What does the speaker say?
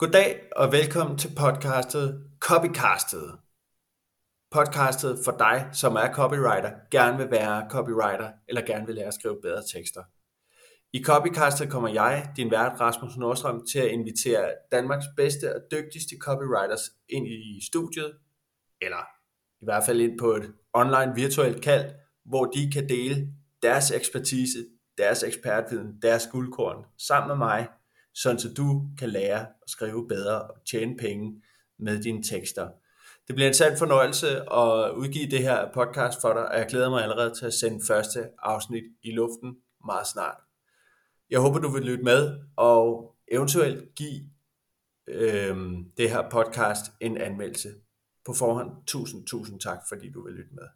Goddag og velkommen til podcastet Copycastet. Podcastet for dig, som er copywriter, gerne vil være copywriter eller gerne vil lære at skrive bedre tekster. I Copycastet kommer jeg, din vært Rasmus Nordstrøm, til at invitere Danmarks bedste og dygtigste copywriters ind i studiet, eller i hvert fald ind på et online virtuelt kald, hvor de kan dele deres ekspertise, deres ekspertviden, deres guldkorn sammen med mig – sådan så du kan lære at skrive bedre og tjene penge med dine tekster. Det bliver en sand fornøjelse at udgive det her podcast for dig, og jeg glæder mig allerede til at sende første afsnit i luften meget snart. Jeg håber, du vil lytte med, og eventuelt give øh, det her podcast en anmeldelse. På forhånd, tusind, tusind tak, fordi du vil lytte med.